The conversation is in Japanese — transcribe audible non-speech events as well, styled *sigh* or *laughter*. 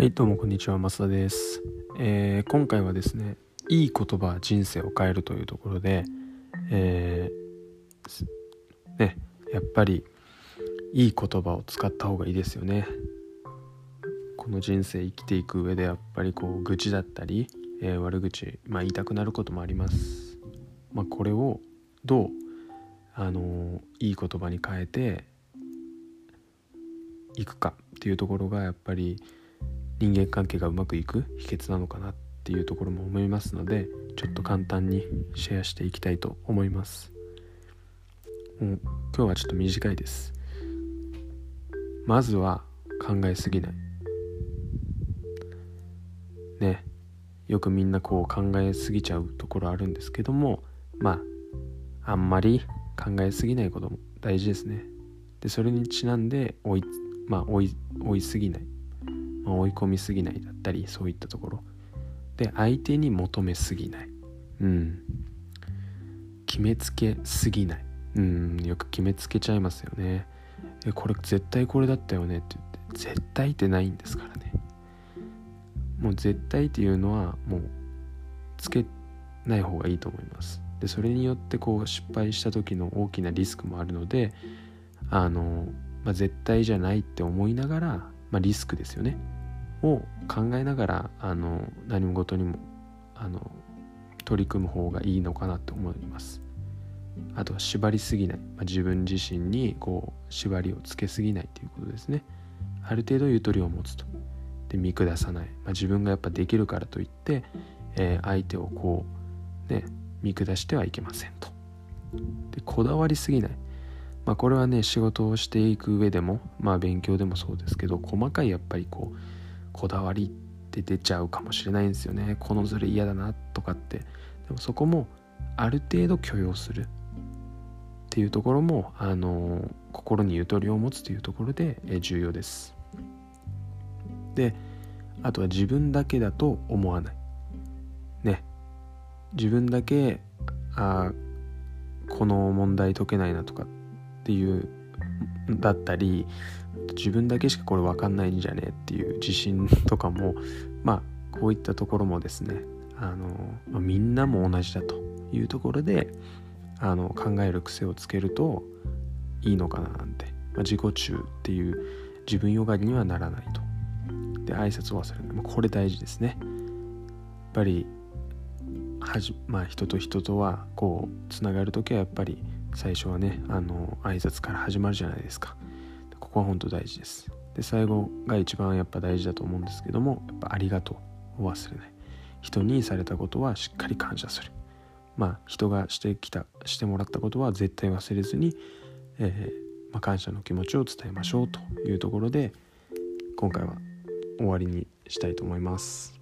はいどうもこんにちは増田です、えー、今回はですねいい言葉人生を変えるというところで、えー、ねやっぱりいい言葉を使った方がいいですよね。この人生生きていく上でやっぱりこう愚痴だったり、えー、悪口、まあ、言いたくなることもあります。まあ、これをどうあのいい言葉に変えていくかっていうところがやっぱり人間関係がうまくいく秘訣なのかなっていうところも思いますのでちょっと簡単にシェアしていきたいと思います。もう今日はちょっと短いです。まずは考えすぎない。ね。よくみんなこう考えすぎちゃうところあるんですけどもまああんまり考えすぎないことも大事ですね。でそれにちなんで追いまあ追い追いすぎない。まあ、追い込みすぎないだったりそういったところ。で相手に求めすぎない。うん。決めつけすぎない。うん。よく決めつけちゃいますよね。えこれ絶対これだったよねって言って。絶対ってないんですからね。もう絶対っていうのはもうつけない方がいいと思います。でそれによってこう失敗した時の大きなリスクもあるのであの、まあ、絶対じゃないって思いながら、まあ、リスクですよね。を考えながらあの何事にもあの取り組む方がいいのかなと思います。あとは縛りすぎない、まあ、自分自身にこう縛りをつけすぎないということですね。ある程度ゆとりを持つと。で見下さない、まあ、自分がやっぱできるからといって、えー、相手をこうね見下してはいけませんと。でこだわりすぎない。まあこれはね仕事をしていく上でもまあ勉強でもそうですけど細かいやっぱりこうこだわりって出ちゃうかもしれないんですよね。このズレ嫌だなとかって。でもそこもある程度許容するっていうところもあの心にゆとりを持つというところで重要です。であとは自分だけだと思わない。ね。自分だけあこの問題解けないなとかっていうだったり自分だけしかこれ分かんないんじゃねえっていう自信とかも *laughs* まあこういったところもですねあの、まあ、みんなも同じだというところであの考える癖をつけるといいのかななんて、まあ、自己中っていう自分よがりにはならないと。で挨拶を忘れない、まあ、これ大事ですね。やっぱりはじ、まあ、人と人とはこうつながる時はやっぱり最初はねあの挨拶から始まるじゃないですか。ここは本当大事です。で最後が一番やっぱ大事だと思うんですけどもやっぱありがとうを忘れない。人にされたことはしっかり感謝する。まあ人がしてきたしてもらったことは絶対忘れずに、えー、まあ、感謝の気持ちを伝えましょうというところで今回は終わりにしたいと思います。